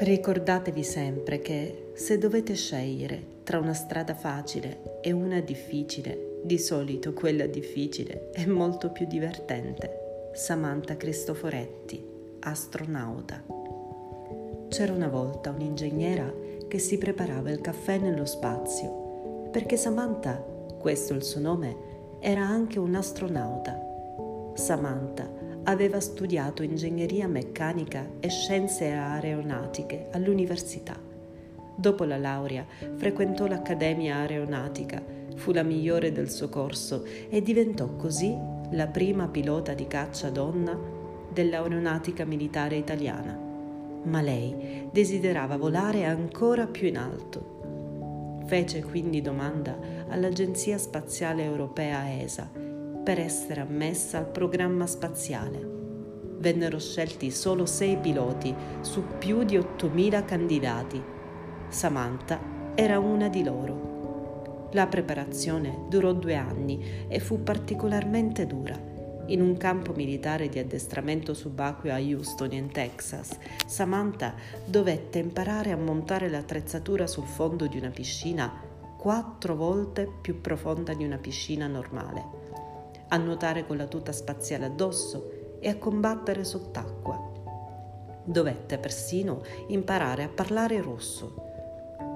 Ricordatevi sempre che se dovete scegliere tra una strada facile e una difficile, di solito quella difficile è molto più divertente. Samantha Cristoforetti, astronauta. C'era una volta un'ingegnera che si preparava il caffè nello spazio, perché Samantha, questo è il suo nome, era anche un astronauta. Samantha aveva studiato ingegneria meccanica e scienze aeronautiche all'università. Dopo la laurea frequentò l'Accademia Aeronautica, fu la migliore del suo corso e diventò così la prima pilota di caccia donna dell'aeronautica militare italiana. Ma lei desiderava volare ancora più in alto. Fece quindi domanda all'Agenzia Spaziale Europea ESA per essere ammessa al programma spaziale. Vennero scelti solo sei piloti su più di 8.000 candidati. Samantha era una di loro. La preparazione durò due anni e fu particolarmente dura. In un campo militare di addestramento subacqueo a Houston, in Texas, Samantha dovette imparare a montare l'attrezzatura sul fondo di una piscina quattro volte più profonda di una piscina normale a nuotare con la tuta spaziale addosso e a combattere sott'acqua. Dovette persino imparare a parlare rosso.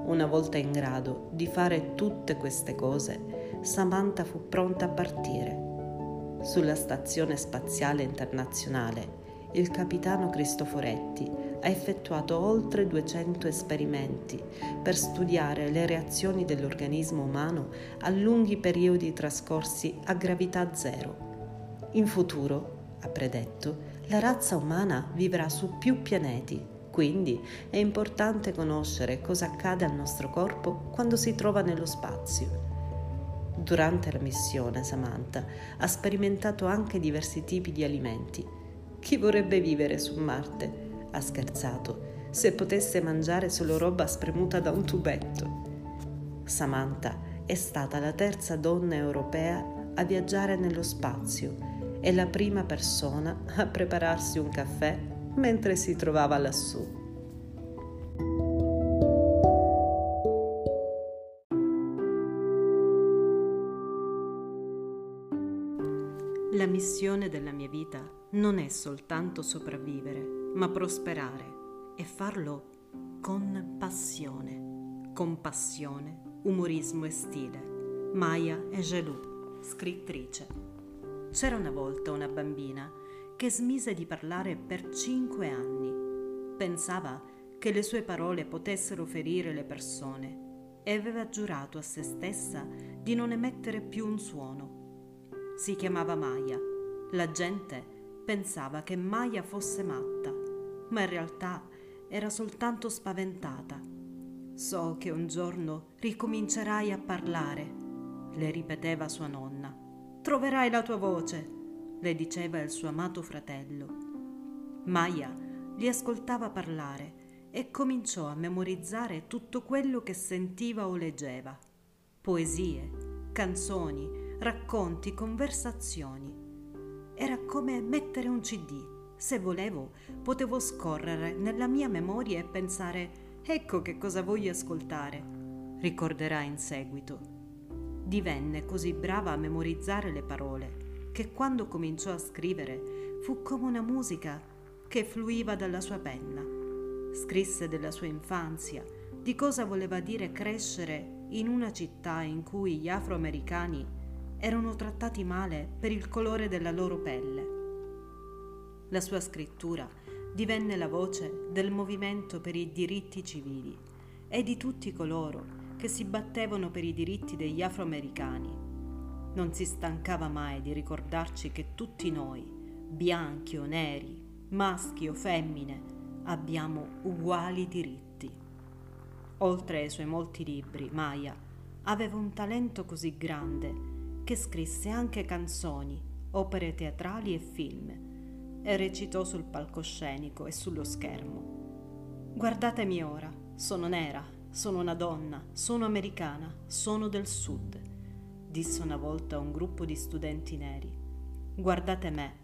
Una volta in grado di fare tutte queste cose, Samantha fu pronta a partire. Sulla Stazione Spaziale Internazionale, il capitano Cristoforetti ha effettuato oltre 200 esperimenti per studiare le reazioni dell'organismo umano a lunghi periodi trascorsi a gravità zero. In futuro, ha predetto, la razza umana vivrà su più pianeti, quindi è importante conoscere cosa accade al nostro corpo quando si trova nello spazio. Durante la missione, Samantha ha sperimentato anche diversi tipi di alimenti. Chi vorrebbe vivere su Marte? ha scherzato, se potesse mangiare solo roba spremuta da un tubetto. Samantha è stata la terza donna europea a viaggiare nello spazio e la prima persona a prepararsi un caffè mentre si trovava lassù. La missione della mia vita non è soltanto sopravvivere ma prosperare e farlo con passione, con passione, umorismo e stile. Maya Angelou, scrittrice. C'era una volta una bambina che smise di parlare per cinque anni. Pensava che le sue parole potessero ferire le persone e aveva giurato a se stessa di non emettere più un suono. Si chiamava Maya. La gente pensava che Maya fosse matta ma in realtà era soltanto spaventata. So che un giorno ricomincerai a parlare, le ripeteva sua nonna. Troverai la tua voce, le diceva il suo amato fratello. Maya li ascoltava parlare e cominciò a memorizzare tutto quello che sentiva o leggeva. Poesie, canzoni, racconti, conversazioni. Era come mettere un CD se volevo, potevo scorrere nella mia memoria e pensare ecco che cosa voglio ascoltare. Ricorderà in seguito. Divenne così brava a memorizzare le parole che quando cominciò a scrivere fu come una musica che fluiva dalla sua penna. Scrisse della sua infanzia, di cosa voleva dire crescere in una città in cui gli afroamericani erano trattati male per il colore della loro pelle la sua scrittura divenne la voce del movimento per i diritti civili e di tutti coloro che si battevano per i diritti degli afroamericani. Non si stancava mai di ricordarci che tutti noi, bianchi o neri, maschi o femmine, abbiamo uguali diritti. Oltre ai suoi molti libri, Maya aveva un talento così grande che scrisse anche canzoni, opere teatrali e film e recitò sul palcoscenico e sullo schermo. Guardatemi ora, sono nera, sono una donna, sono americana, sono del sud, disse una volta un gruppo di studenti neri. Guardate me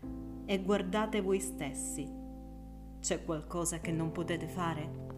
e guardate voi stessi. C'è qualcosa che non potete fare?